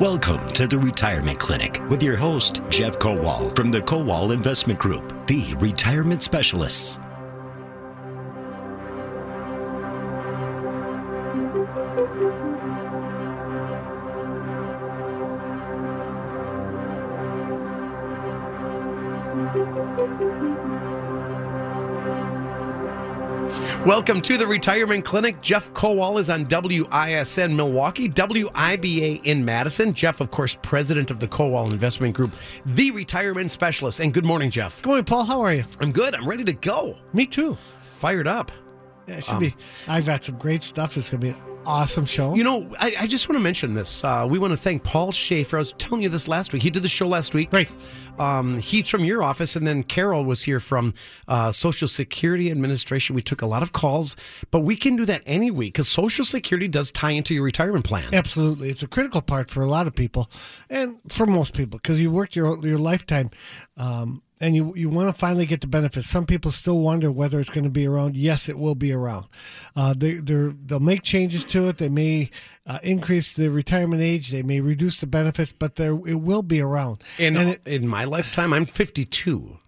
Welcome to the Retirement Clinic with your host, Jeff Kowal from the Kowal Investment Group, the retirement specialists. Welcome to the Retirement Clinic. Jeff Kowal is on WISN Milwaukee, WIBA in Madison. Jeff, of course, president of the Kowal Investment Group, the retirement specialist. And good morning, Jeff. Good morning, Paul. How are you? I'm good. I'm ready to go. Me too. Fired up. Yeah, it should um, be. I've got some great stuff. It's going to be awesome show. You know, I, I just want to mention this. Uh, we want to thank Paul Schaefer. I was telling you this last week. He did the show last week. Right. Um, he's from your office, and then Carol was here from uh, Social Security Administration. We took a lot of calls, but we can do that any week because Social Security does tie into your retirement plan. Absolutely, it's a critical part for a lot of people, and for most people because you worked your your lifetime um, and you you want to finally get the benefits. Some people still wonder whether it's going to be around. Yes, it will be around. Uh, they they'll make changes to it. They may uh, increase the retirement age. They may reduce the benefits, but there it will be around. In and it, in my lifetime, I'm 52.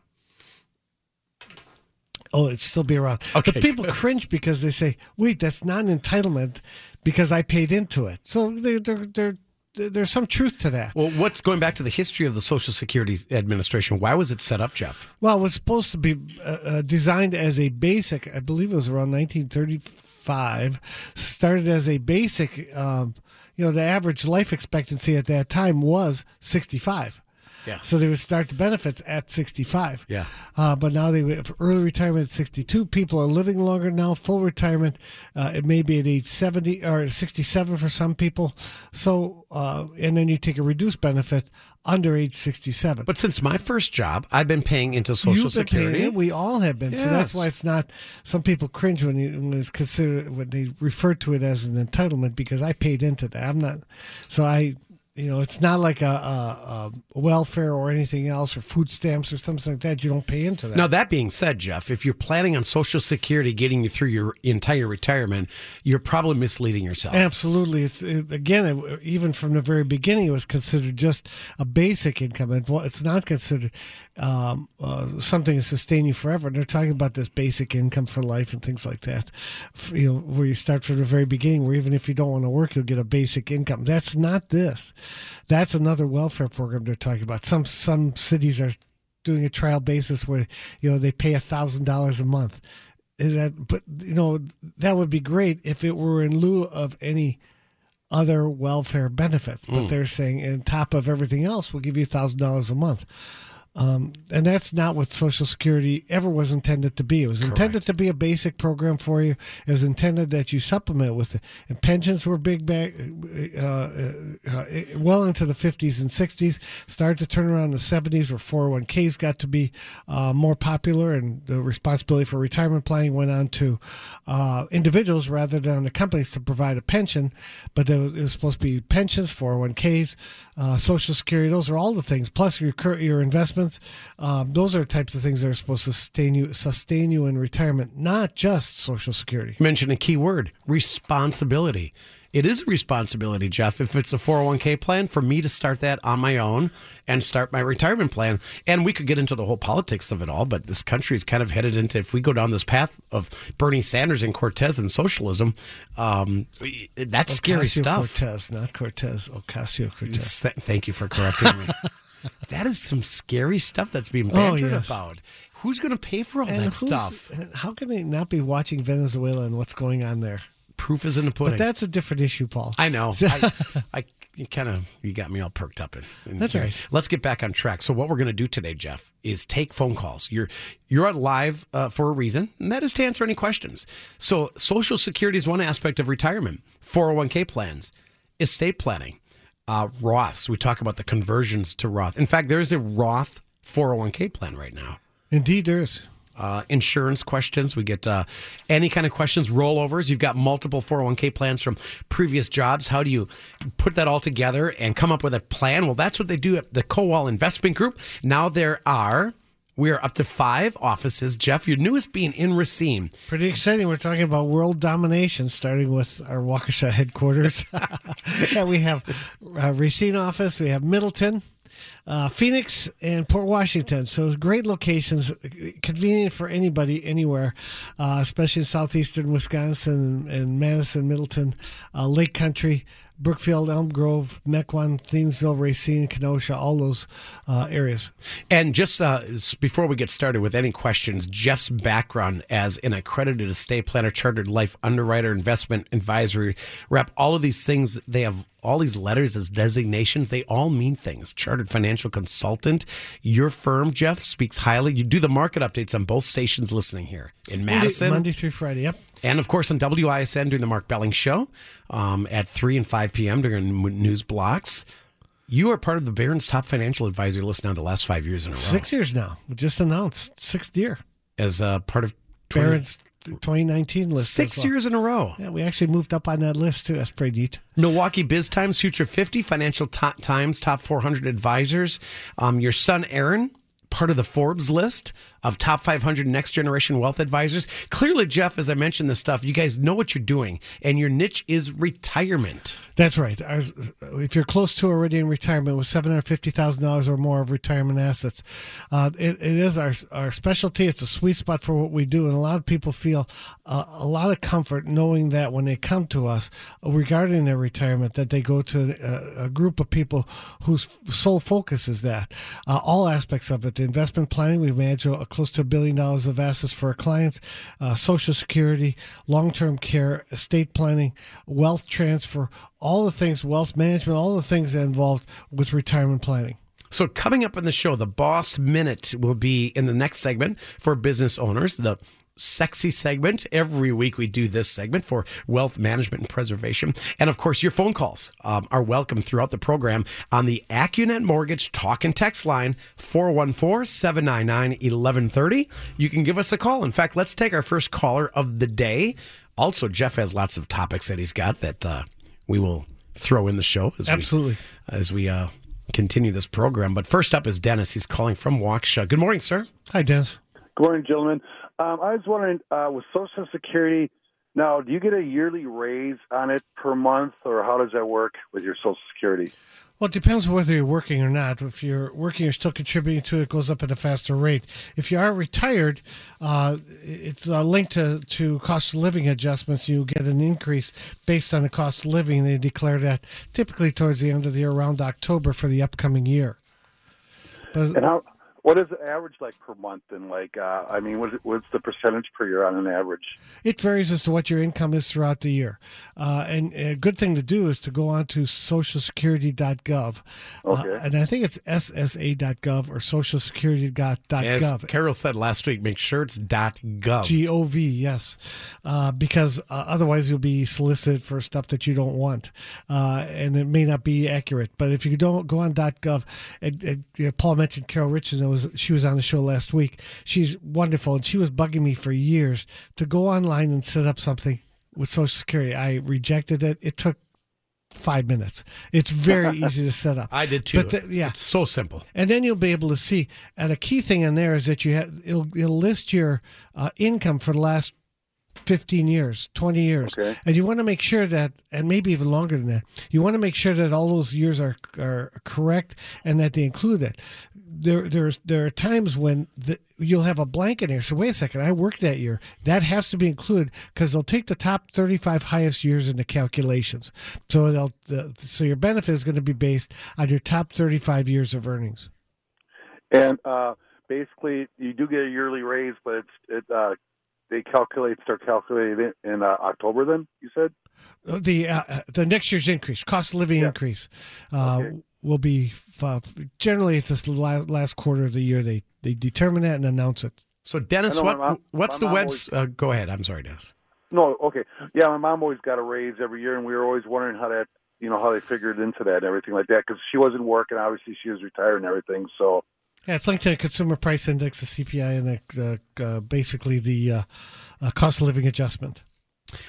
Oh, it still be around. Okay. But people cringe because they say, "Wait, that's not an entitlement because I paid into it." So they're they're, they're there's some truth to that. Well, what's going back to the history of the Social Security Administration? Why was it set up, Jeff? Well, it was supposed to be uh, uh designed as a basic. I believe it was around 1935. Started as a basic. Um, you know, the average life expectancy at that time was 65. Yeah. So they would start the benefits at 65. Yeah. Uh, but now they have early retirement at 62. People are living longer now. Full retirement, uh, it may be at age 70 or 67 for some people. So, uh, and then you take a reduced benefit under age 67. But since my first job, I've been paying into Social You've Security. It. We all have been. Yes. So that's why it's not. Some people cringe when, you, when it's considered when they refer to it as an entitlement because I paid into that. I'm not. So I you know, it's not like a, a, a, welfare or anything else or food stamps or something like that. You don't pay into that. Now, that being said, Jeff, if you're planning on Social Security getting you through your entire retirement, you're probably misleading yourself. Absolutely. It's it, again, it, even from the very beginning, it was considered just a basic income. It's not considered um, uh, something to sustain you forever. They're talking about this basic income for life and things like that. You know, where you start from the very beginning, where even if you don't want to work, you'll get a basic income. That's not this. That's another welfare program they're talking about. Some some cities are doing a trial basis where you know they pay a thousand dollars a month. Is that but you know that would be great if it were in lieu of any other welfare benefits. But mm. they're saying on top of everything else, we'll give you a thousand dollars a month. Um, and that's not what Social Security ever was intended to be. It was Correct. intended to be a basic program for you. It was intended that you supplement with it. And pensions were big back, uh, uh, uh, well into the 50s and 60s. Started to turn around in the 70s where 401ks got to be uh, more popular and the responsibility for retirement planning went on to uh, individuals rather than the companies to provide a pension. But it was, it was supposed to be pensions, 401ks, uh, Social Security. Those are all the things. Plus your your investments. Um, those are types of things that are supposed to sustain you sustain you in retirement, not just Social Security. Mention a key word: responsibility it is a responsibility, Jeff, if it's a 401k plan, for me to start that on my own and start my retirement plan. And we could get into the whole politics of it all, but this country is kind of headed into, if we go down this path of Bernie Sanders and Cortez and socialism, um, that's Ocasio scary stuff. Cortez, not Cortez, Ocasio Cortez. Th- thank you for correcting me. that is some scary stuff that's being bantered oh, yes. about. Who's going to pay for all and that stuff? How can they not be watching Venezuela and what's going on there? Proof is in the pudding. But that's a different issue, Paul. I know. I, I you kind of you got me all perked up. In, in That's right. Let's get back on track. So what we're going to do today, Jeff, is take phone calls. You're you're on live uh, for a reason, and that is to answer any questions. So Social Security is one aspect of retirement. 401k plans, estate planning, uh, Roths. We talk about the conversions to Roth. In fact, there is a Roth 401k plan right now. Indeed, there is uh, insurance questions. We get uh, any kind of questions, rollovers. You've got multiple 401k plans from previous jobs. How do you put that all together and come up with a plan? Well, that's what they do at the Kowal Investment Group. Now there are we are up to five offices. Jeff, your newest being in Racine. Pretty exciting. We're talking about world domination, starting with our Waukesha headquarters. and we have uh, Racine office. We have Middleton, uh, Phoenix, and Port Washington. So great locations, convenient for anybody anywhere, uh, especially in southeastern Wisconsin and, and Madison, Middleton, uh, Lake Country. Brookfield, Elm Grove, Mequon, Thiensville, Racine, Kenosha, all those uh, areas. And just uh, before we get started with any questions, Jeff's background as an accredited estate planner, chartered life underwriter, investment advisory rep, all of these things, they have all these letters as designations, they all mean things. Chartered financial consultant. Your firm, Jeff, speaks highly. You do the market updates on both stations listening here in Madison. Monday, Monday through Friday, yep. And of course on WISN during the Mark Belling Show um, at 3 and 5 p.m. during news blocks. You are part of the Barron's top financial advisor list now the last five years in a row. Six years now. We just announced sixth year. As a part of 20, Barron's 2019 list. Six well. years in a row. Yeah, we actually moved up on that list too. That's pretty neat. Milwaukee Biz Times Future 50, Financial top Times Top 400 Advisors. Um, your son, Aaron, part of the Forbes list of top 500 next generation wealth advisors. Clearly, Jeff, as I mentioned this stuff, you guys know what you're doing, and your niche is retirement. That's right. Was, if you're close to already in retirement with $750,000 or more of retirement assets, uh, it, it is our, our specialty. It's a sweet spot for what we do. And a lot of people feel uh, a lot of comfort knowing that when they come to us regarding their retirement, that they go to a, a group of people whose sole focus is that. Uh, all aspects of it, the investment planning, we manage a close to a billion dollars of assets for our clients, uh, Social Security, long term care, estate planning, wealth transfer, all the things, wealth management, all the things involved with retirement planning. So, coming up in the show, the Boss Minute will be in the next segment for business owners. The sexy segment. Every week we do this segment for wealth management and preservation. And of course, your phone calls um, are welcome throughout the program on the AccuNet Mortgage talk and text line 414 799 1130. You can give us a call. In fact, let's take our first caller of the day. Also, Jeff has lots of topics that he's got that uh, we will throw in the show. As Absolutely. We, as we uh, continue this program. But first up is Dennis. He's calling from Waukesha. Good morning, sir. Hi, Dennis. Good morning, gentlemen. Um, I was wondering, uh, with Social Security, now, do you get a yearly raise on it per month, or how does that work with your Social Security? Well, it depends whether you're working or not. If you're working, you're still contributing to it. it goes up at a faster rate. If you are retired, uh, it's a linked to, to cost of living adjustments. You get an increase based on the cost of living. They declare that typically towards the end of the year, around October for the upcoming year. But, and how what is the average like per month? And like, uh, I mean, what's, what's the percentage per year on an average? It varies as to what your income is throughout the year. Uh, and a good thing to do is to go on to socialsecurity.gov. Uh, okay. Uh, and I think it's ssa.gov or socialsecurity.gov. As Carol said last week, make sure it's .gov. G-O-V, yes. Uh, because uh, otherwise you'll be solicited for stuff that you don't want. and it may not be accurate. But if you don't go on .gov, and, and Paul mentioned Carol Richardson was she was on the show last week. She's wonderful, and she was bugging me for years to go online and set up something with Social Security. I rejected it. It took five minutes. It's very easy to set up. I did too. But the, yeah, it's so simple. And then you'll be able to see. And a key thing in there is that you have it'll, it'll list your uh, income for the last 15 years, 20 years. Okay. And you want to make sure that, and maybe even longer than that, you want to make sure that all those years are, are correct and that they include it. There, there's, there are times when the, you'll have a blank in there. So wait a second, I worked that year. That has to be included because they'll take the top 35 highest years into calculations. So they'll, the, so your benefit is going to be based on your top 35 years of earnings. And, uh, basically you do get a yearly raise, but it's it uh, they calculate start calculating it in uh, October. Then you said uh, the uh, uh, the next year's increase, cost of living yeah. increase, uh, okay. Will be uh, generally it's the last, last quarter of the year. They they determine that and announce it. So Dennis, what mom, what's the web? Always, go ahead. I'm sorry, Dennis. No, okay. Yeah, my mom always got a raise every year, and we were always wondering how that you know how they figured into that and everything like that because she wasn't working. Obviously, she was retired and everything, so yeah, it's linked to the consumer price index, the CPI, and the, uh, basically the uh, uh, cost of living adjustment.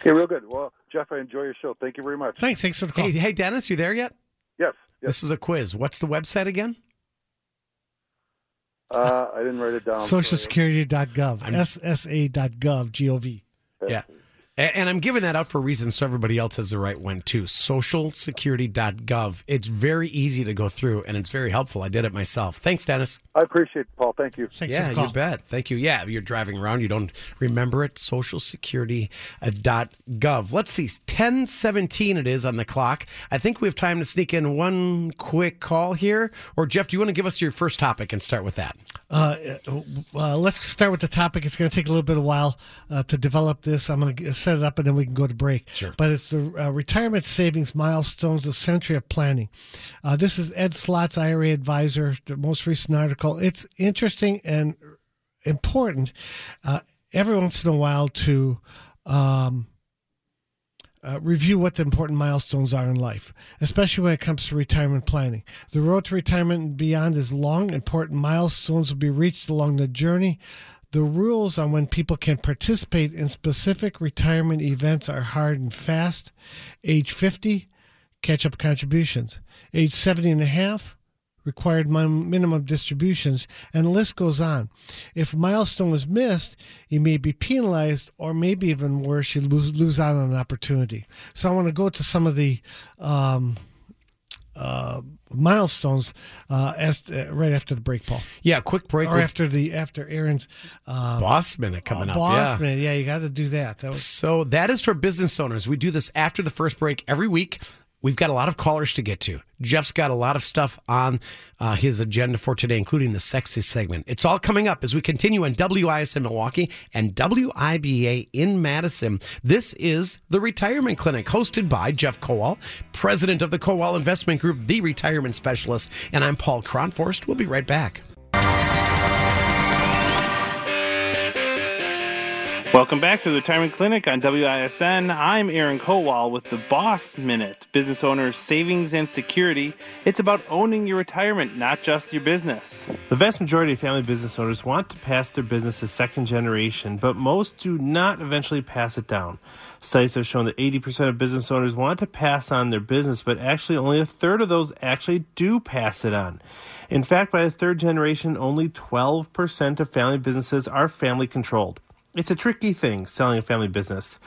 Okay, real good. Well, Jeff, I enjoy your show. Thank you very much. Thanks. Thanks for the call. Hey, hey Dennis, you there yet? Yes. This is a quiz. What's the website again? Uh, I didn't write it down. Socialsecurity.gov. SSA.gov. G-O-V. Yeah. And I'm giving that out for reasons so everybody else has the right one too. Socialsecurity.gov. It's very easy to go through and it's very helpful. I did it myself. Thanks, Dennis. I appreciate it, Paul. Thank you. Thanks yeah, for the call. you bet. Thank you. Yeah, if you're driving around, you don't remember it. Socialsecurity.gov. Let's see. 1017 it is on the clock. I think we have time to sneak in one quick call here. Or, Jeff, do you want to give us your first topic and start with that? Uh, uh, let's start with the topic. It's going to take a little bit of while uh, to develop this. I'm going to set it up and then we can go to break. Sure. But it's the uh, retirement savings milestones, the century of planning. Uh, this is Ed Slott's IRA advisor, the most recent article. It's interesting and important uh, every once in a while to. Um, uh, review what the important milestones are in life, especially when it comes to retirement planning. The road to retirement and beyond is long. Important milestones will be reached along the journey. The rules on when people can participate in specific retirement events are hard and fast. Age 50, catch up contributions. Age 70 and a half, required min- minimum distributions, and the list goes on. If a milestone is missed, you may be penalized, or maybe even worse, you lose, lose out on an opportunity. So I want to go to some of the um, uh, milestones uh, as uh, right after the break, Paul, Yeah, quick break. or with after the after Aaron's uh, Boss Minute coming up. boss yeah. man. Yeah, you got to do that. That was So that is for business owners. We do this after the first break every week. We've got a lot of callers to get to. Jeff's got a lot of stuff on uh, his agenda for today, including the sexy segment. It's all coming up as we continue on WISN Milwaukee and WIBA in Madison. This is the Retirement Clinic, hosted by Jeff Kowal, president of the Kowal Investment Group, the retirement specialist. And I'm Paul Kronforst. We'll be right back. Welcome back to the Retirement Clinic on WISN. I'm Aaron Kowal with the Boss Minute, Business Owner Savings and Security. It's about owning your retirement, not just your business. The vast majority of family business owners want to pass their business to second generation, but most do not eventually pass it down. Studies have shown that 80% of business owners want to pass on their business, but actually only a third of those actually do pass it on. In fact, by the third generation, only 12% of family businesses are family controlled. It's a tricky thing, selling a family business.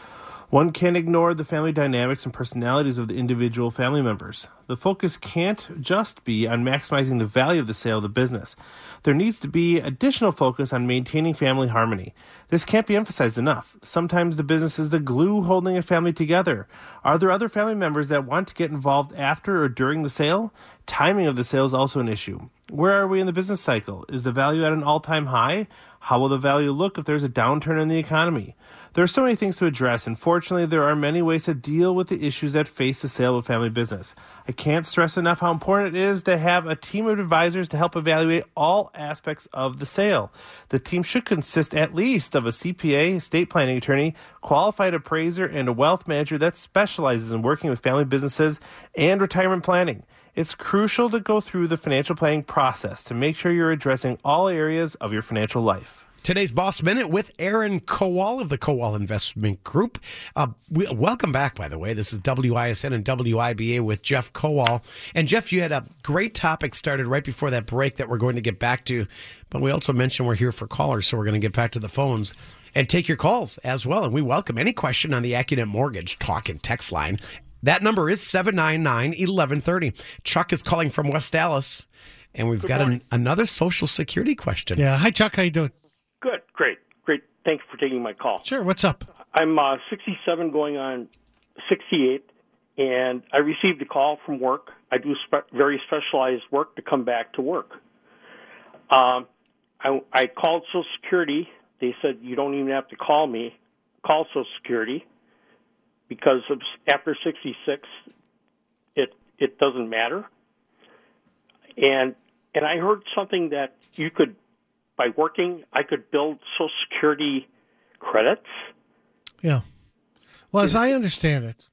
One can't ignore the family dynamics and personalities of the individual family members. The focus can't just be on maximizing the value of the sale of the business. There needs to be additional focus on maintaining family harmony. This can't be emphasized enough. Sometimes the business is the glue holding a family together. Are there other family members that want to get involved after or during the sale? Timing of the sale is also an issue. Where are we in the business cycle? Is the value at an all time high? How will the value look if there's a downturn in the economy? There are so many things to address, and fortunately, there are many ways to deal with the issues that face the sale of a family business. I can't stress enough how important it is to have a team of advisors to help evaluate all aspects of the sale. The team should consist at least of a CPA, estate planning attorney, qualified appraiser, and a wealth manager that specializes in working with family businesses and retirement planning. It's crucial to go through the financial planning process to make sure you're addressing all areas of your financial life. Today's Boss Minute with Aaron Kowal of the Kowal Investment Group. Uh, we, welcome back, by the way. This is WISN and WIBA with Jeff Kowal. And Jeff, you had a great topic started right before that break that we're going to get back to. But we also mentioned we're here for callers, so we're going to get back to the phones and take your calls as well. And we welcome any question on the Accunet Mortgage talk and text line. That number is 799 1130. Chuck is calling from West Allis. And we've got an, another Social Security question. yeah. Hi, Chuck. How you doing? Good, great, great. Thanks for taking my call. Sure. What's up? I'm uh, 67 going on 68, and I received a call from work. I do spe- very specialized work to come back to work. Um, I, I called Social Security. They said you don't even have to call me. Call Social Security because after 66, it it doesn't matter. And and I heard something that you could, by working, I could build Social Security credits. Yeah. Well, as I understand it,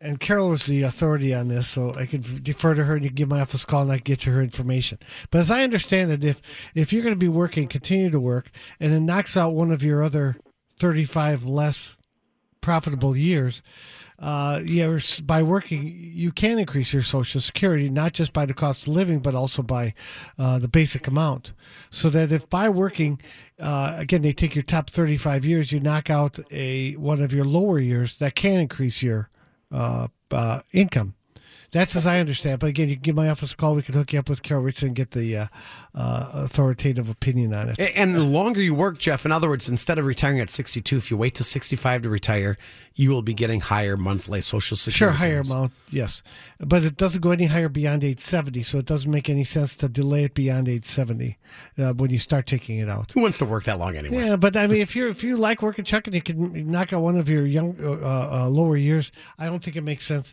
and Carol was the authority on this, so I could defer to her and you can give my office a call and I can get you her information. But as I understand it, if if you're going to be working, continue to work, and it knocks out one of your other 35 less profitable years, uh, yeah, by working, you can increase your Social Security, not just by the cost of living, but also by uh, the basic amount. So that if by working, uh, again, they take your top 35 years, you knock out a one of your lower years, that can increase your uh, uh, income. That's as I understand. But again, you can give my office a call. We can hook you up with Carol Richardson and get the uh, uh, authoritative opinion on it. And the longer you work, Jeff, in other words, instead of retiring at 62, if you wait to 65 to retire, you will be getting higher monthly Social Security. Sure, higher amount, yes. But it doesn't go any higher beyond age 70, so it doesn't make any sense to delay it beyond age 70 uh, when you start taking it out. Who wants to work that long anyway? Yeah, but I mean, if you if you like working, Chuck, and you can knock out one of your young uh, uh lower years, I don't think it makes sense.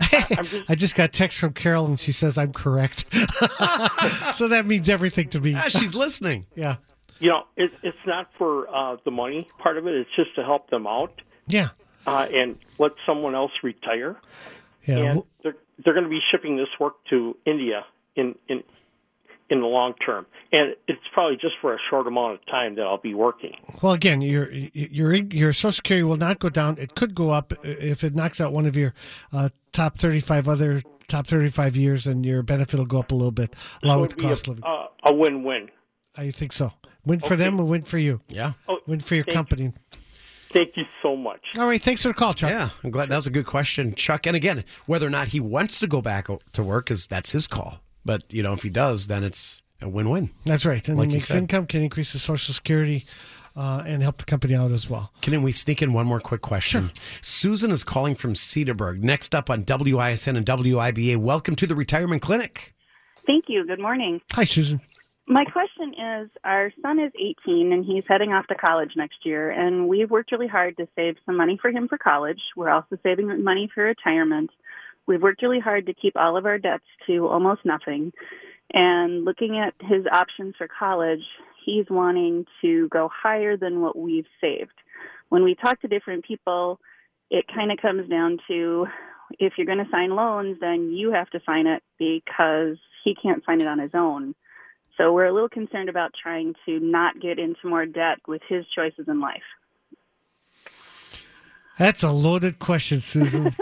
Uh, just, I just got text from Carol and she says I'm correct. so that means everything to me. Yeah, she's listening. yeah. You know, it, it's not for uh, the money part of it. It's just to help them out. Yeah. Uh, and let someone else retire. Yeah. And they're they're going to be shipping this work to India in in in the long term, and it's probably just for a short amount of time that I'll be working. Well, again, your your your Social Security will not go down. It could go up if it knocks out one of your uh, top thirty-five other top thirty-five years, and your benefit will go up a little bit, along so with the cost a, of living. Uh, a win-win. I think so. Win for them, a win for you. Yeah. Oh, win for your company. You. Thank you so much. All right, thanks for the call, Chuck. Yeah, I'm glad that was a good question, Chuck. And again, whether or not he wants to go back to work is that's his call. But you know, if he does, then it's a win-win. That's right, and like it makes income, can increase the Social Security. Uh, and help the company out as well. Can we sneak in one more quick question? Sure. Susan is calling from Cedarburg. Next up on WISN and WIBA. Welcome to the Retirement Clinic. Thank you. Good morning. Hi, Susan. My question is our son is 18 and he's heading off to college next year, and we've worked really hard to save some money for him for college. We're also saving money for retirement. We've worked really hard to keep all of our debts to almost nothing. And looking at his options for college, he's wanting to go higher than what we've saved. When we talk to different people, it kind of comes down to if you're going to sign loans, then you have to sign it because he can't sign it on his own. So we're a little concerned about trying to not get into more debt with his choices in life. That's a loaded question, Susan.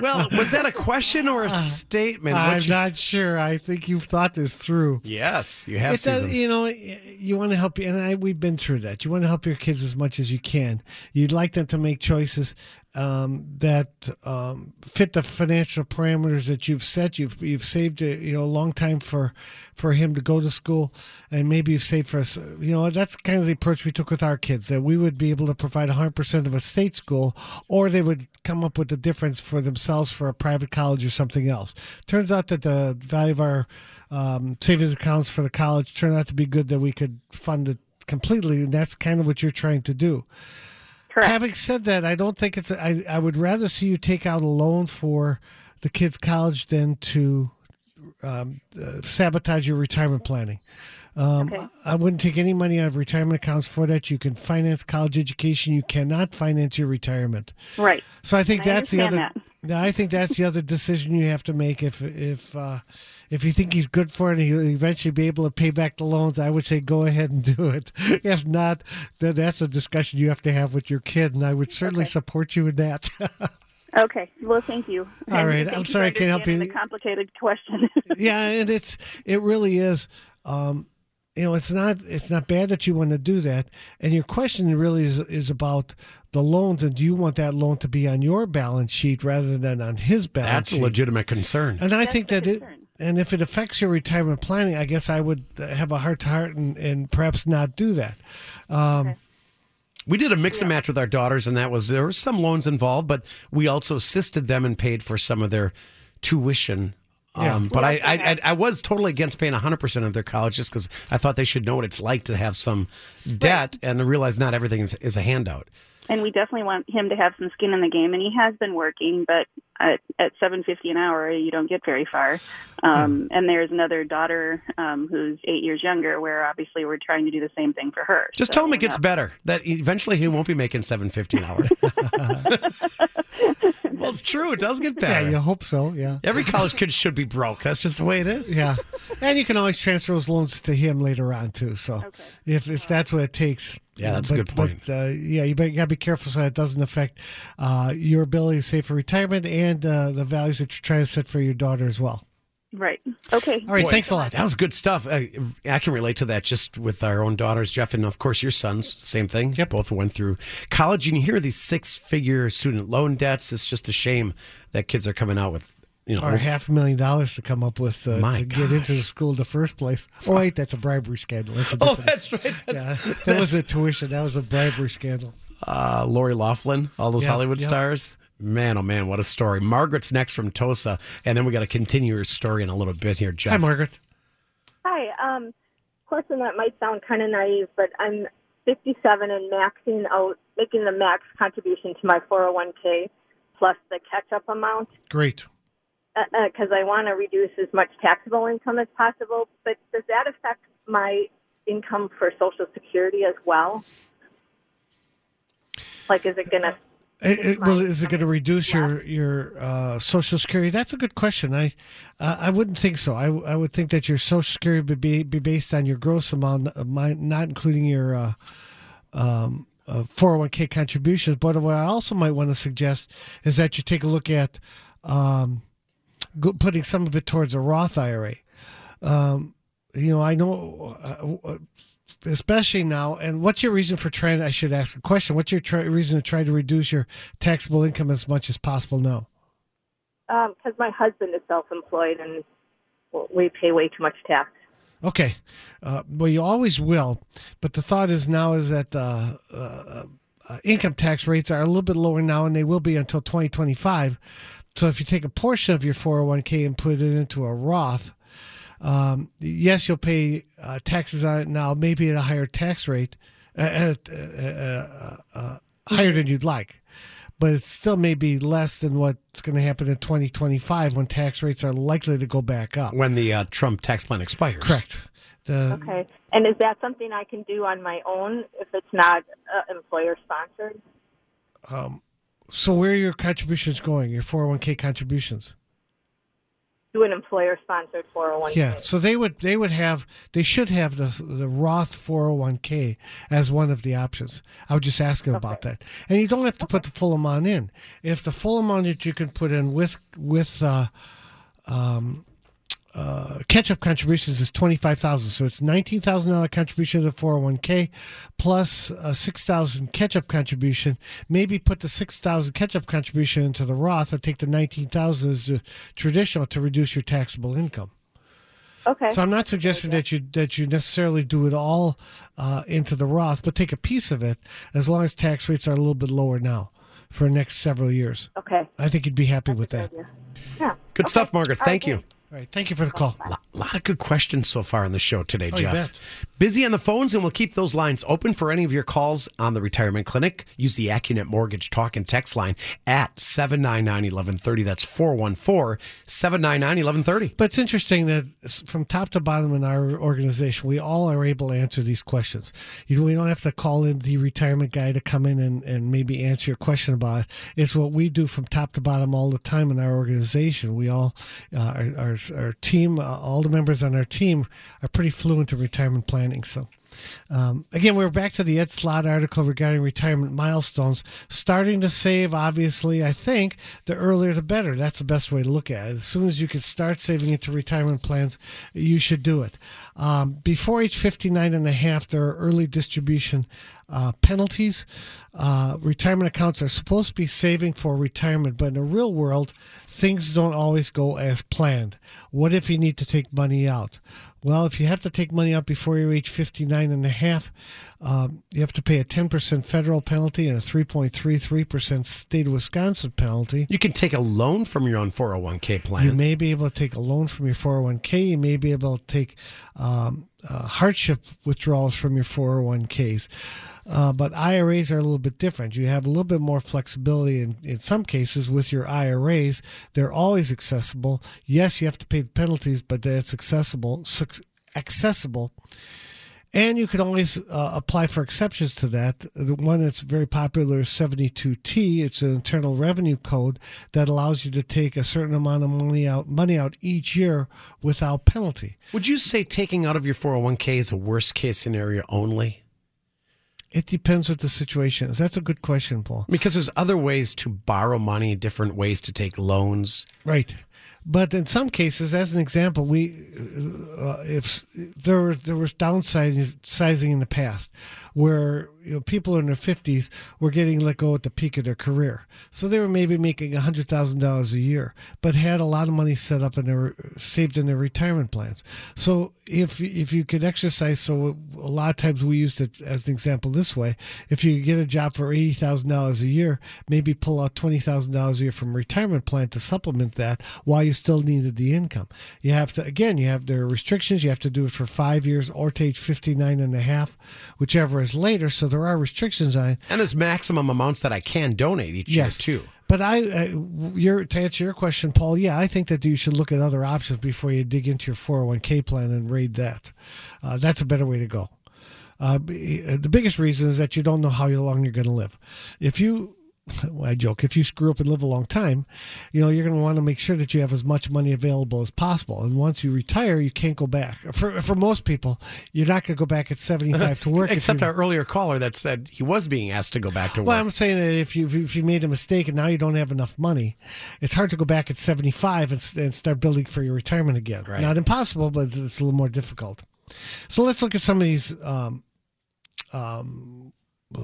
well, was that a question or a uh, statement? I'm you... not sure. I think you've thought this through. Yes, you have. It does, you know, you want to help and I, we've been through that. You want to help your kids as much as you can. You'd like them to make choices um, that um, fit the financial parameters that you've set. You've you've saved a you know a long time for for him to go to school, and maybe you've saved for us. You know that's kind of the approach we took with our kids that we would be able to provide 100 percent of a state school, or they would come up with the difference for themselves for a private college or something else. Turns out that the value of our um, savings accounts for the college turned out to be good that we could fund it completely, and that's kind of what you're trying to do. Correct. Having said that, I don't think it's. I, I would rather see you take out a loan for the kids' college than to um, uh, sabotage your retirement planning. Um, okay. I wouldn't take any money out of retirement accounts for that. You can finance college education. You cannot finance your retirement. Right. So I think I that's the other. That. I think that's the other decision you have to make. If if uh, if you think he's good for it and he'll eventually be able to pay back the loans, I would say go ahead and do it. If not, then that's a discussion you have to have with your kid, and I would certainly okay. support you in that. Okay. Well, thank you. All and right. I'm sorry I can't help you. It's A complicated question. yeah, and it's it really is. Um, you know, it's not it's not bad that you want to do that. And your question really is is about the loans, and do you want that loan to be on your balance sheet rather than on his balance? That's sheet? a legitimate concern. And I That's think that concern. it. And if it affects your retirement planning, I guess I would have a heart to heart and, and perhaps not do that. Um, okay. We did a mix and match with our daughters, and that was there were some loans involved, but we also assisted them and paid for some of their tuition. Yeah. Um, but I, I, I was totally against paying 100% of their college just because I thought they should know what it's like to have some debt right. and realize not everything is, is a handout and we definitely want him to have some skin in the game. And he has been working, but at, at seven fifty an hour, you don't get very far. Um, hmm. And there's another daughter um, who's eight years younger, where obviously we're trying to do the same thing for her. Just so, tell him it gets know. better. That eventually he won't be making seven fifty an hour. Well, it's true. It does get better. Yeah, you hope so. Yeah. Every college kid should be broke. That's just the way it is. Yeah, and you can always transfer those loans to him later on too. So if if that's what it takes. Yeah, that's a but, good point. But, uh, yeah, you, bet- got to be careful so it doesn't affect uh, your ability to save for retirement and uh, the values that you're trying to set for your daughter as well. Right. Okay. All right, thanks a lot. That was good stuff. I, I can relate to that just with our own daughters, Jeff, and of course your sons. Same thing. Yep. Both went through college. And you hear these six-figure student loan debts. It's just a shame that kids are coming out with, you know, Or half a million dollars to come up with uh, My to get into the school in the first place. Oh wait, that's a bribery scandal. That's a Oh, that's right. That's, yeah, that was a tuition. That was a bribery scandal. uh, Lori Loughlin, all those Yeah, Hollywood yeah. stars. Man, oh man, what a story. Margaret's next from Tosa, and then we got to continue her story in a little bit here, Jeff. Hi, Margaret. Hi. Um, question that might sound kind of naive, but I'm 57 and maxing out, making the max contribution to my 401k plus the catch-up amount Great. Because I want to reduce as much taxable income as possible. But does that affect my income for Social Security as well? Like, is it going to? It, it- well, is it going to reduce your your uh, Social Security? That's a good question. I uh, I wouldn't think so. I, I would think that your Social Security would be be based on your gross amount, uh, not including your uh, um, uh, 401k contributions. But what I also might want to suggest is that you take a look at um, putting some of it towards a Roth IRA. Um, you know, I know. Uh, especially now. And what's your reason for trying? I should ask a question. What's your try, reason to try to reduce your taxable income as much as possible now? Because um, my husband is self-employed and we pay way too much tax. Okay, uh, well, you always will, but the thought is now is that uh, uh, uh, income tax rates are a little bit lower now, and they will be until 2025. So if you take a portion of your 401k and put it into a Roth, um, yes, you'll pay uh, taxes on it now, maybe at a higher tax rate, uh, uh, uh, uh, higher than you'd like. But it still may be less than what's going to happen in 2025 when tax rates are likely to go back up. When the uh, Trump tax plan expires. Correct. The, Okay. And is that something I can do on my own if it's not uh, employer sponsored? Um, so where are your contributions going? Your 401k contributions? To an employer sponsored 401k? Yeah. So they would they would have they should have the the Roth 401k as one of the options. I would just ask them about that. And you don't have to put the full amount in. If the full amount that you can put in with with uh, um, uh, catch-up contributions is twenty-five thousand, so it's nineteen thousand dollar contribution to the four hundred one k, plus a six thousand catch-up contribution. Maybe put the six thousand catch-up contribution into the Roth, and take the nineteen thousand as the traditional to reduce your taxable income. Okay. So I'm not suggesting that you that you necessarily do it all uh, into the Roth, but take a piece of it as long as tax rates are a little bit lower now for the next several years. Okay. I think you'd be happy with that. Yeah. Good stuff, Margaret. Thank you. All right. Thank you for the call. A lot of good questions so far on the show today, Oh, Jeff. Busy on the phones, and we'll keep those lines open for any of your calls on the retirement clinic. Use the Accunet Mortgage Talk and Text line at 799 1130. That's 414 799 1130. But it's interesting that from top to bottom in our organization, we all are able to answer these questions. You know, we don't have to call in the retirement guy to come in and, and maybe answer your question about it. It's what we do from top to bottom all the time in our organization. We all, uh, our, our, our team, uh, all the members on our team are pretty fluent in retirement planning. So, um, again, we're back to the Ed Slott article regarding retirement milestones. Starting to save, obviously, I think the earlier the better. That's the best way to look at it. As soon as you can start saving into retirement plans, you should do it. Um, before age 59 and a half, there are early distribution uh, penalties. Uh, retirement accounts are supposed to be saving for retirement, but in the real world, things don't always go as planned. What if you need to take money out? Well, if you have to take money out before you reach 59 and a half, um, you have to pay a 10% federal penalty and a 3.33% state of Wisconsin penalty. You can take a loan from your own 401k plan. You may be able to take a loan from your 401k. You may be able to take um, uh, hardship withdrawals from your 401ks. Uh, but IRAs are a little bit different. You have a little bit more flexibility in, in some cases with your IRAs. They're always accessible. Yes, you have to pay the penalties, but it's accessible. Accessible. And you can always uh, apply for exceptions to that. The one that's very popular is 72T. It's an internal revenue code that allows you to take a certain amount of money out money out each year without penalty. Would you say taking out of your 401k is a worst case scenario only? It depends what the situation is. That's a good question, Paul. Because there's other ways to borrow money, different ways to take loans. Right. But in some cases, as an example, we uh, if there was there was downsizing in the past, where you know people in their fifties were getting let go at the peak of their career, so they were maybe making hundred thousand dollars a year, but had a lot of money set up and saved in their retirement plans. So if if you could exercise, so a lot of times we used it as an example this way: if you get a job for eighty thousand dollars a year, maybe pull out twenty thousand dollars a year from retirement plan to supplement that while you still needed the income. You have to, again, you have there are restrictions. You have to do it for five years or to age 59 and a half, whichever is later. So there are restrictions on. And there's maximum amounts that I can donate each yes. year, too. But I, uh, your, to answer your question, Paul, yeah, I think that you should look at other options before you dig into your 401k plan and raid that. Uh, that's a better way to go. Uh, the biggest reason is that you don't know how long you're going to live. If you I joke, if you screw up and live a long time, you know, you're going to want to make sure that you have as much money available as possible. And once you retire, you can't go back. For, for most people, you're not going to go back at 75 to work. Except our earlier caller that said he was being asked to go back to work. Well, I'm saying that if you if you made a mistake and now you don't have enough money, it's hard to go back at 75 and, and start building for your retirement again. Right. Not impossible, but it's a little more difficult. So let's look at some of these um, um,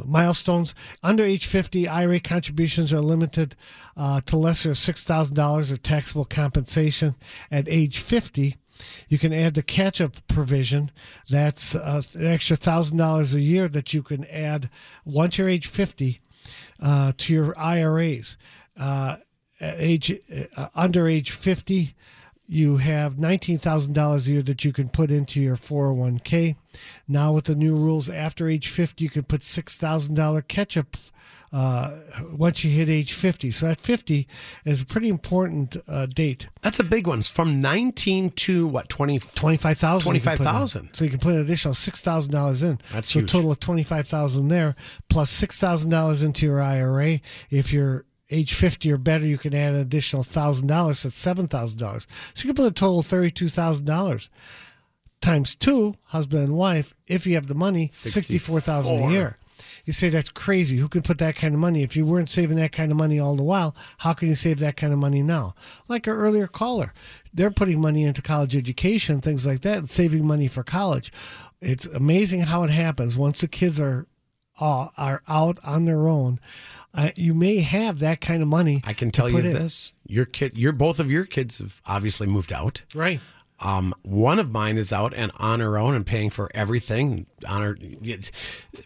milestones. Under age 50, IRA contributions are limited uh, to lesser $6,000 of taxable compensation. At age 50, you can add the catch up provision. That's uh, an extra $1,000 a year that you can add once you're age 50 uh, to your IRAs. Uh, age uh, under age 50, you have $19,000 a year that you can put into your 401k. Now, with the new rules, after age 50, you can put $6,000 catch up uh, once you hit age 50. So at 50 is a pretty important uh, date. That's a big one. It's from 19 to what, 20? 25,000. 25,000. So you can put an additional $6,000 in. That's so huge. a total of 25,000 there, plus $6,000 into your IRA. If you're age 50 or better, you can add an additional $1,000. That's $7,000. So you can put a total of $32,000 times two, husband and wife, if you have the money, 64000 a year. You say that's crazy. Who can put that kind of money? If you weren't saving that kind of money all the while, how can you save that kind of money now? Like our earlier caller, they're putting money into college education, things like that, and saving money for college. It's amazing how it happens once the kids are uh, are out on their own. Uh, you may have that kind of money. I can tell you in. this: your kid, your both of your kids have obviously moved out. right? Um, one of mine is out and on her own and paying for everything. On her,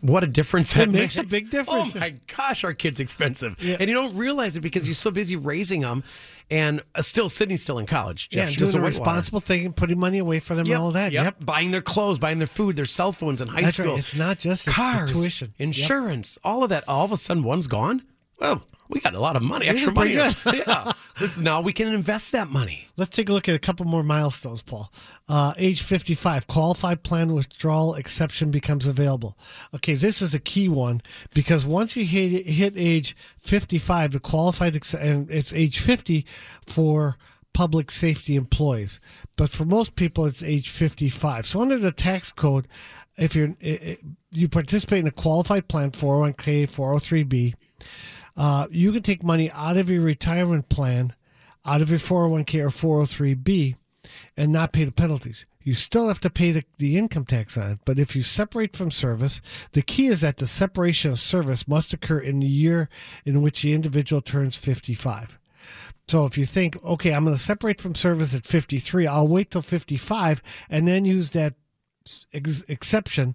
what a difference it that It makes a big difference. Oh my gosh, our kid's expensive, Yeah. and you don't realize it because you're so busy raising them, and uh, still Sydney's still in college. Yeah, Jeff, goes doing the responsible thing putting money away for them Yep, and all that. Yep. Yep. Buying their clothes, buying their food, their cell phones in high That's school. right. It's not just cars, tuition. Yep. insurance, all of that. All of a sudden, one's gone. Well, we got a lot of money, extra money. yeah. Now we can invest that money. Let's take a look at a couple more milestones, Paul. Uh, age 55, qualified plan withdrawal exception becomes available. Okay, this is a key one because once you hit, hit age 55, the qualified, ex- and it's age 50 for public safety employees. But for most people, it's age 55. So under the tax code, if you're, you participate in a qualified plan, 401k, 403b, uh, you can take money out of your retirement plan, out of your 401k or 403b, and not pay the penalties. You still have to pay the, the income tax on it. But if you separate from service, the key is that the separation of service must occur in the year in which the individual turns 55. So if you think, okay, I'm going to separate from service at 53, I'll wait till 55 and then use that ex- exception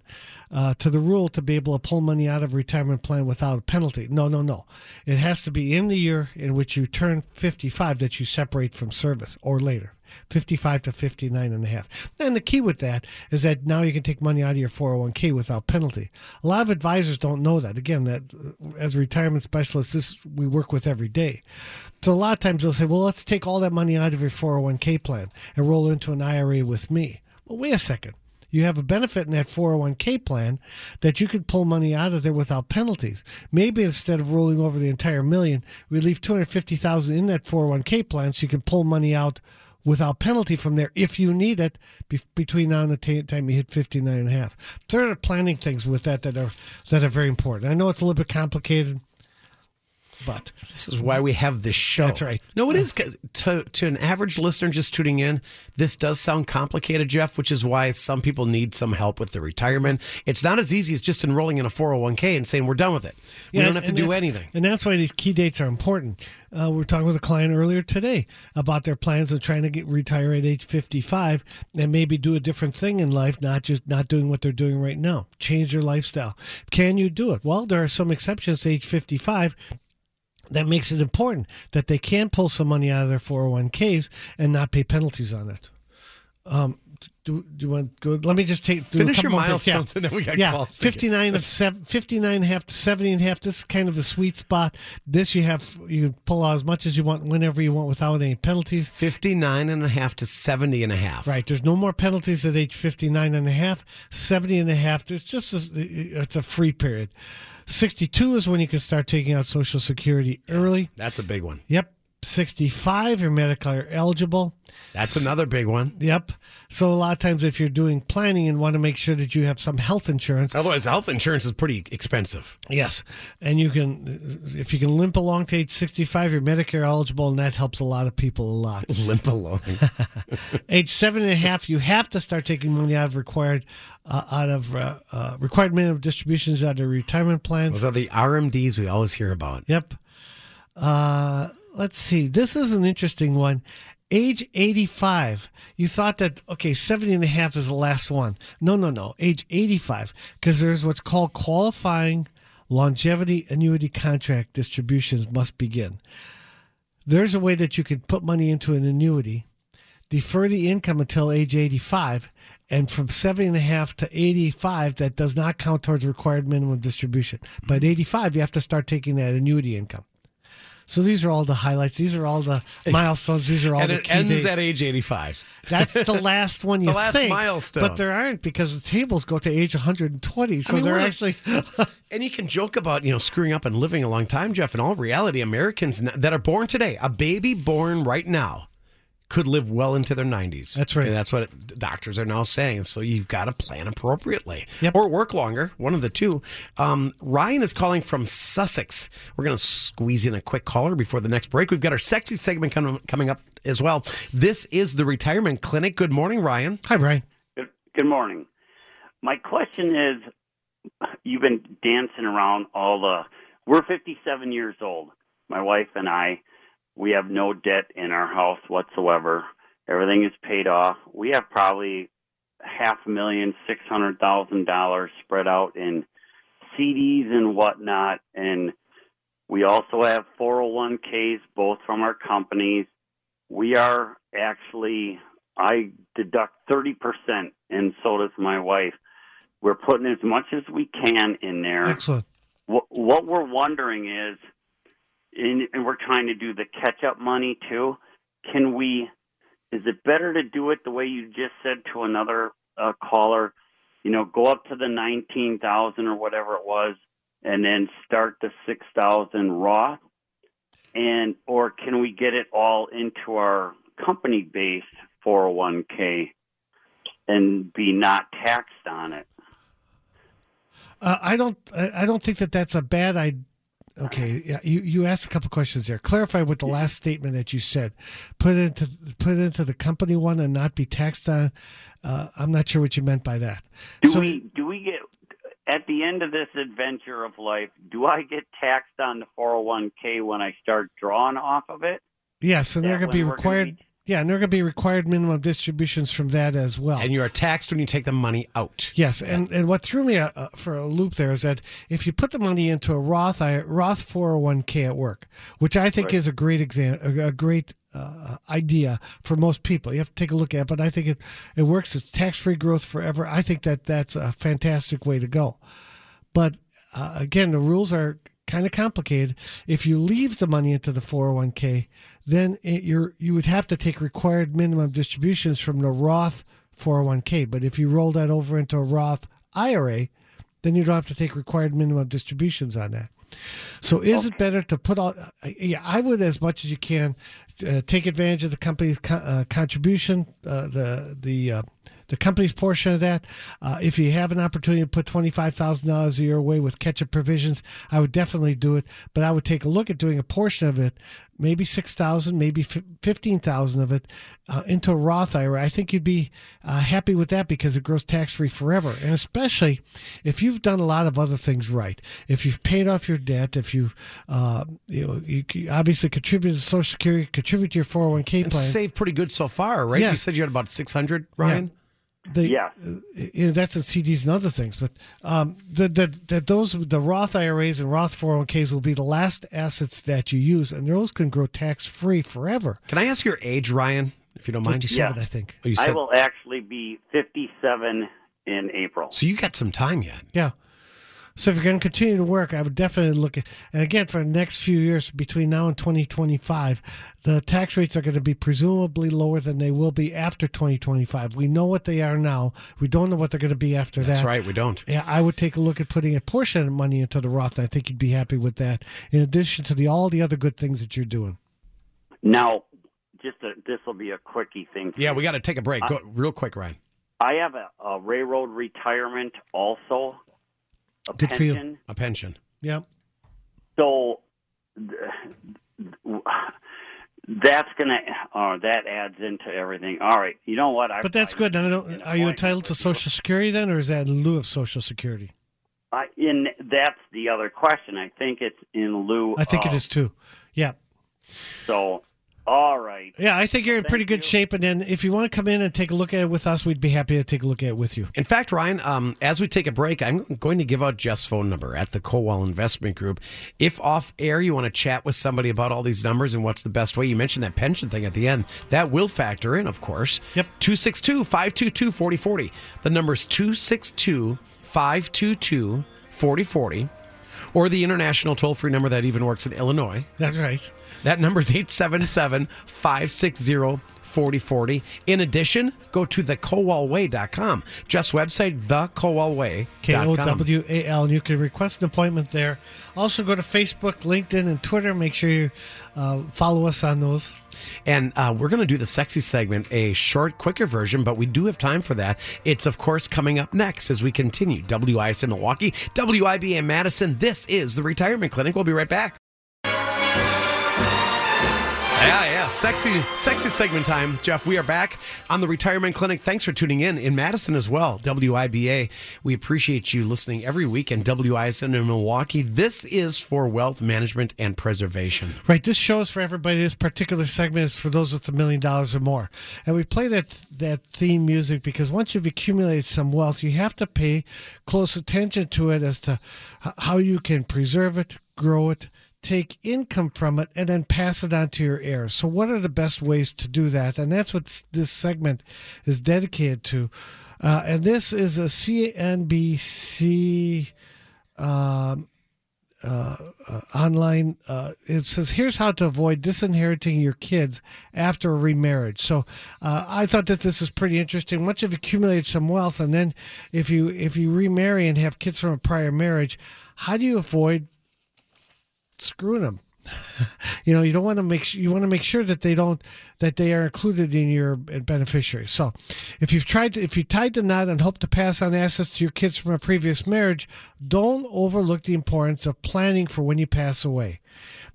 uh, to the rule to be able to pull money out of retirement plan without penalty. No, no, no. It has to be in the year in which you turn 55 that you separate from service or later. 55 to 59 and a half. And the key with that is that now you can take money out of your 401k without penalty. A lot of advisors don't know that. Again, that uh, as retirement specialists, this we work with every day. So a lot of times they'll say, well, let's take all that money out of your 401k plan and roll into an IRA with me. Well, wait a second. You have a benefit in that 401k plan that you could pull money out of there without penalties. Maybe instead of rolling over the entire million, we leave 250,000 in that 401k plan so you can pull money out without penalty from there if you need it be- between now and the t- time you hit 59 and a half. There are planning things with that that are that are very important. I know it's a little bit complicated, but This is why we have this show. That's right. No, it is to to an average listener just tuning in. This does sound complicated, Jeff, which is why some people need some help with their retirement. It's not as easy as just enrolling in a 401k and saying we're done with it. We don't have to do anything. And that's why these key dates are important. Uh, we were talking with a client earlier today about their plans of trying to get retire at age 55 and maybe do a different thing in life, not just not doing what they're doing right now. Change their lifestyle. Can you do it? Well, there are some exceptions to age 55 that makes it important that they can pull some money out of their 401ks and not pay penalties on it. Um, do, do you want to go? Let me just take Finish couple your more things. and then we got yeah, calls 59 of seven, 59 and a half to 70 and a half. This is kind of the sweet spot. This you have you pull out as much as you want whenever you want without any penalties. 59 and a half to 70 and a half. Right. There's no more penalties at age 59 and a half, 70 and a half. There's just a, it's a free period. 62 is when you can start taking out Social Security early. That's a big one. Yep. 65, you're Medicare eligible. That's another big one. Yep. So a lot of times, if you're doing planning and want to make sure that you have some health insurance, Otherwise, health insurance is pretty expensive. yes, and you can, if you can limp along to age 65, you're Medicare eligible, and that helps a lot of people a lot. Limp along. age seven and a half, you have to start taking money out of required, uh, out of uh, uh, required minimum distributions out of retirement plans. Those are the RMDs we always hear about. Yep. Uh, let's see. This is an interesting one. Age 85. You thought that, okay, 70 and a half is the last one. No, no, no. Age 85. Because there's what's called qualifying longevity annuity contract distributions must begin. There's a way that you can put money into an annuity, defer the income until age 85, and from 70 and a half to 85, that does not count towards required minimum distribution. But at 85, you have to start taking that annuity income. So these are all the highlights. These are all the milestones. These are all and the it ends dates. at age 85. That's the last one you The last think, milestone. but there aren't because the tables go to age 120. So I mean, they're actually And you can joke about, you know, screwing up and living a long time, Jeff. In all reality, Americans that are born today, a baby born right now, could live well into their 90s. That's right. And that's what it- doctors are now saying. So you've got to plan appropriately Yep. or work longer, one of the two. Um, Ryan is calling from Sussex. We're going to squeeze in a quick caller before the next break. We've got our sexy segment coming coming up as well. This is the Retirement Clinic. Good morning, Ryan. hi, Ryan. Good, good morning. My question is you've been dancing around all the. We're 57 years old. My wife and I, we have no debt in our house whatsoever. Everything is paid off. We have probably half a million, six hundred thousand dollars spread out in CDs and whatnot. And we also have 401ks, both from our companies. We are actually, I deduct 30%, and so does my wife. We're putting as much as we can in there. Excellent. What, what we're wondering is, and, and we're trying to do the catch up money too. Can we? Is it better to do it the way you just said to another uh, caller? You know, go up to the nineteen thousand or whatever it was, and then start the six thousand Roth, and or can we get it all into our company based four hundred one k and be not taxed on it? Uh, I don't. I don't think that that's a bad idea. Okay, yeah, you, you asked a couple questions there. Clarify with the last statement that you said. Put it into put it into the company one and not be taxed on. Uh, I'm not sure what you meant by that. Do so we do we get at the end of this adventure of life? Do I get taxed on the four hundred one k when I start drawing off of it? yes, and they're going to be required. be- yeah, and there are going to be required minimum distributions from that as well. And you are taxed when you take the money out. Yes, and, and what threw me uh, uh, for a loop there is that if you put the money into a Roth I, Roth 401k at work, which I think Right. is a great exam, a, a great uh, idea for most people. You have to take a look at, it, but I think it it works. It's tax free growth forever. I think that that's a fantastic way to go. But uh, again, the rules are kind of complicated. If you leave the money into the 401k, then it, you're you would have to take required minimum distributions from the Roth 401k. But if you roll that over into a Roth IRA, then you don't have to take required minimum distributions on that. So is it better to put all? Yeah, I would as much as you can uh, take advantage of the company's co- uh, contribution, uh, the the uh, the company's portion of that. Uh, if you have an opportunity to put twenty five thousand dollars a year away with catch up provisions, I would definitely do it. But I would take a look at doing a portion of it, maybe six thousand, maybe fifteen thousand of it, uh, into a Roth IRA. I think you'd be uh, happy with that because it grows tax free forever, and especially if you've done a lot of other things right. If you've paid off your debt, if you've uh, you know you obviously contributed to Social Security, contribute to your four hundred oh one k plan, saved pretty good so far, right? Yeah. You said you had about six hundred, Ryan. Yeah the, yeah, you know, that's in CDs and other things. But um, that that that those the Roth IRAs and Roth 401ks will be the last assets that you use, and those can grow tax free forever. Can I ask your age, Ryan, if you don't mind? Fifty-seven, Yeah. I think. Oh, you I will actually be 57 in April. so you got some time yet. Yeah. So if you're going to continue to work, I would definitely look at, and again, for the next few years between now and 2025, the tax rates are going to be presumably lower than they will be after 2025. We know what they are now. We don't know what they're going to be after That's that. That's right. We don't. Yeah, I would take a look at putting a portion of money into the Roth. I think you'd be happy with that. In addition to the all the other good things that you're doing. Now, just this will be a quickie thing. Yeah, we got to take a break. Uh, Go real quick, Ryan. I have a, a railroad retirement also. A Good for you. pension. A pension. Yep. So that's gonna uh, that adds into everything. All right, you know what? I, But that's I- good. I don't- are you entitled to. Social Security then, or is that in lieu of Social Security? I, in that's the other question. I think it's in lieu. I think of, it is too. Yeah. So, all right. Yeah, I think you're in Thank pretty good you. shape. And then if you want to come in and take a look at it with us, we'd be happy to take a look at it with you. In fact, Ryan, um, as we take a break, I'm going to give out Jeff's phone number at the Kowal Investment Group. If off air you want to chat with somebody about all these numbers and what's the best way, you mentioned that pension thing at the end. That will factor in, of course. Yep. 262 522 4040. The number's 262 522 4040. Or the international toll free number that even works in Illinois. That's right. That number is 877 560 4040. In addition, go to thekowalway.com. Just website, thekowalway.com. K O W A L, and you can request an appointment there. Also, go to Facebook, LinkedIn, and Twitter. Make sure you uh, follow us on those. And uh, we're going to do the sexy segment, a short, quicker version, but we do have time for that. It's, of course, coming up next as we continue. WISN Milwaukee, WIBA Madison. This is the Retirement Clinic. We'll be right back. Yeah, yeah. Sexy, sexy segment time. Jeff, we are back on the Retirement Clinic. Thanks for tuning in in Madison as well. WIBA. We appreciate you listening every week and WISN in Milwaukee. This is for wealth management and preservation. Right, this show is for everybody. This particular segment is for those with a million dollars or more. And we play that that theme music because once you've accumulated some wealth, you have to pay close attention to it as to how you can preserve it, grow it, take income from it, and then pass it on to your heirs. So, what are the best ways to do that? And that's what this segment is dedicated to. Uh, and this is a CNBC. Um, uh, uh, online. Uh, it says, "Here's how to avoid disinheriting your kids after a remarriage." So, uh, I thought that this was pretty interesting. Once you've accumulated some wealth, and then if you if you remarry and have kids from a prior marriage, how do you avoid screwing them? you know, you don't want to make sure you want to make sure that they don't that they are included in your uh, beneficiaries. So, if you've tried to, if you tied the knot and hope to pass on assets to your kids from a previous marriage, don't overlook the importance of planning for when you pass away.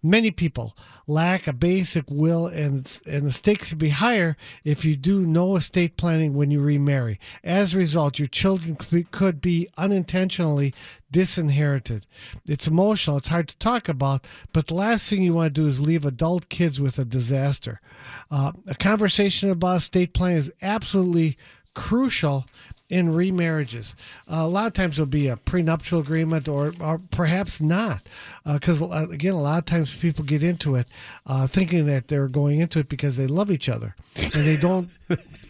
Many people lack a basic will, and and the stakes can be higher if you do no estate planning when you remarry. As a result, your children could be, unintentionally disinherited. It's emotional. It's hard to talk about, but the last thing you want to do is leave adult kids with a disaster. Uh, a conversation about estate planning is absolutely crucial in remarriages. Uh, a lot of times there'll be a prenuptial agreement or, or perhaps not. Because, uh, again, a lot of times people get into it uh, thinking that they're going into it because they love each other. And they don't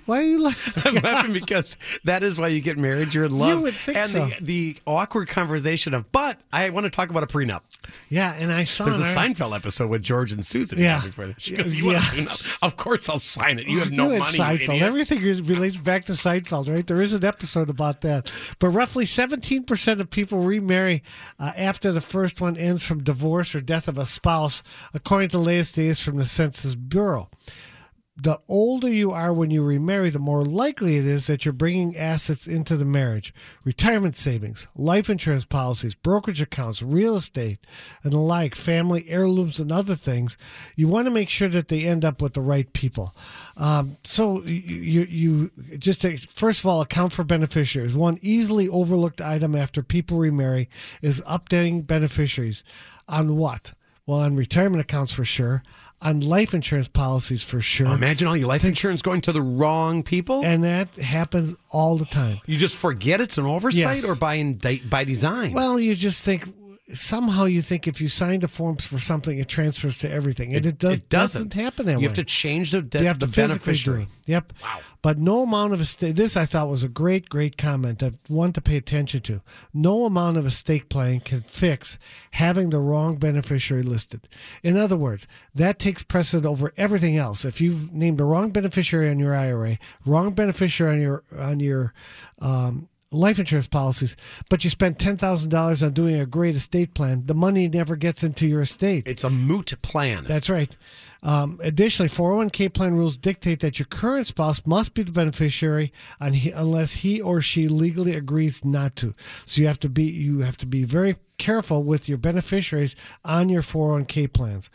Why are you laughing? I'm laughing because that is why you get married. You're in love. You would think and so. the, the awkward conversation of, but I want to talk about a prenup. Yeah, and I saw There's a her- Seinfeld episode with George and Susan. Yeah. Before this. She goes, you want a prenup? Of course I'll sign it. You have no You money. Seinfeld. Everything relates back to Seinfeld, right? There is an episode about that. But roughly 17% of people remarry uh, after the first one ends from divorce or death of a spouse, according to latest data from the Census Bureau. The older you are when you remarry, the more likely it is that you're bringing assets into the marriage. Retirement savings, life insurance policies, brokerage accounts, real estate, and the like, family heirlooms, and other things. You want to make sure that they end up with the right people. Um, so you, you just take, first of all account for beneficiaries. One easily overlooked item after people remarry is updating beneficiaries on what? Well, on retirement accounts for sure, on life insurance policies for sure. Imagine all your life insurance going to the wrong people. And that happens all the time. you just forget it's an oversight Yes. or by, in, by design? Well, you just think somehow you think if you sign the forms for something, it transfers to everything, and it, does it doesn't. happen that you way. You have to change the, de- you have the to beneficiary. Yep. Wow. But no amount of estate. This I thought was a great, great comment. That one to pay attention to. No amount of estate planning can fix having the wrong beneficiary listed. In other words, that takes precedent over everything else. If you've named the wrong beneficiary on your IRA, wrong beneficiary on your on your um, life insurance policies, but you spent ten thousand dollars on doing a great estate plan, the money never gets into your estate. It's a moot plan. That's right. Um, additionally, 401k plan rules dictate that your current spouse must be the beneficiary on he, unless he or she legally agrees not to. So you have to be you have to be very careful with your beneficiaries on your 401k plans.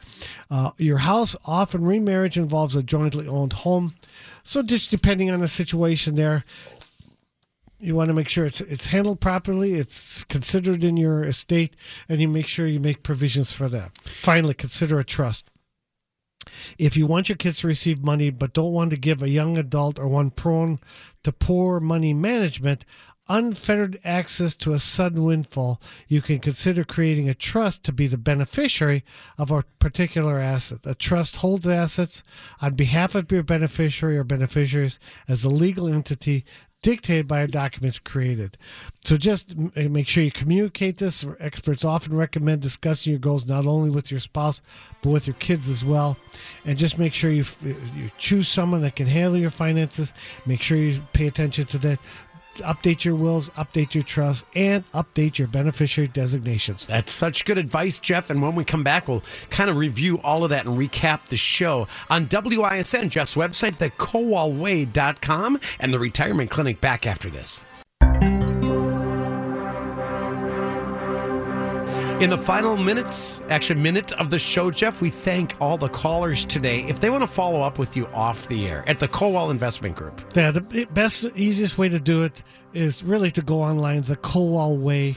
Uh, your house often remarriage involves a jointly owned home, so just depending on the situation there, you want to make sure it's it's handled properly, it's considered in your estate, and you make sure you make provisions for that. Finally, consider a trust. If you want your kids to receive money but don't want to give a young adult or one prone to poor money management unfettered access to a sudden windfall, you can consider creating a trust to be the beneficiary of a particular asset. A trust holds assets on behalf of your beneficiary or beneficiaries as a legal entity dictated by a document created. So just uh, make sure you communicate this. Experts often recommend discussing your goals not only with your spouse but with your kids as well. And just make sure you uh, you choose someone that can handle your finances. Make sure you pay attention to that. Update your wills, update your trust, and update your beneficiary designations. That's such good advice, Jeff. And when we come back, we'll kind of review all of that and recap the show on WISN, Jeff's website, thekowalway.com, and the retirement clinic back after this. In the final minutes, actually minute of the show, Jeff, we thank all the callers today. If they want to follow up with you off the air at the Kowal Investment Group, Yeah, the best, easiest way to do it is really to go online, the Kowal Way,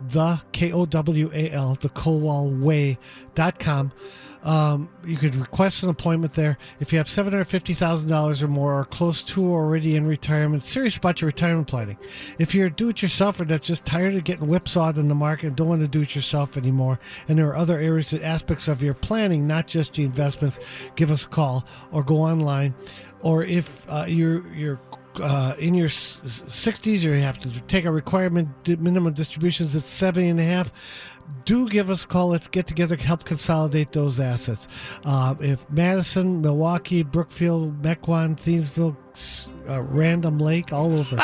the K O W A L, the kowalway.com. Um, you could request an appointment there. If you have $750,000 or more, or close to or already in retirement, serious about your retirement planning. If you're a do it yourselfer that's just tired of getting whipsawed in the market and don't want to do it yourself anymore, and there are other areas and aspects of your planning, not just the investments, give us a call or go online. Or if uh, you're, you're uh, in your s- s- 60s or you have to take a requirement minimum distributions at 70 and a half do give us a call let's get together help consolidate those assets uh, if madison milwaukee brookfield mequon thiensville uh, random lake all over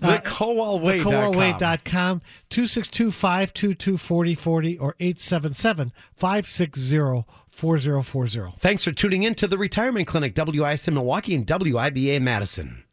the Kowalway. thekowalway.com 262-522-4040 or 877-560-4040 Thanks for tuning in to the Retirement Clinic, WISN Milwaukee and WIBA Madison.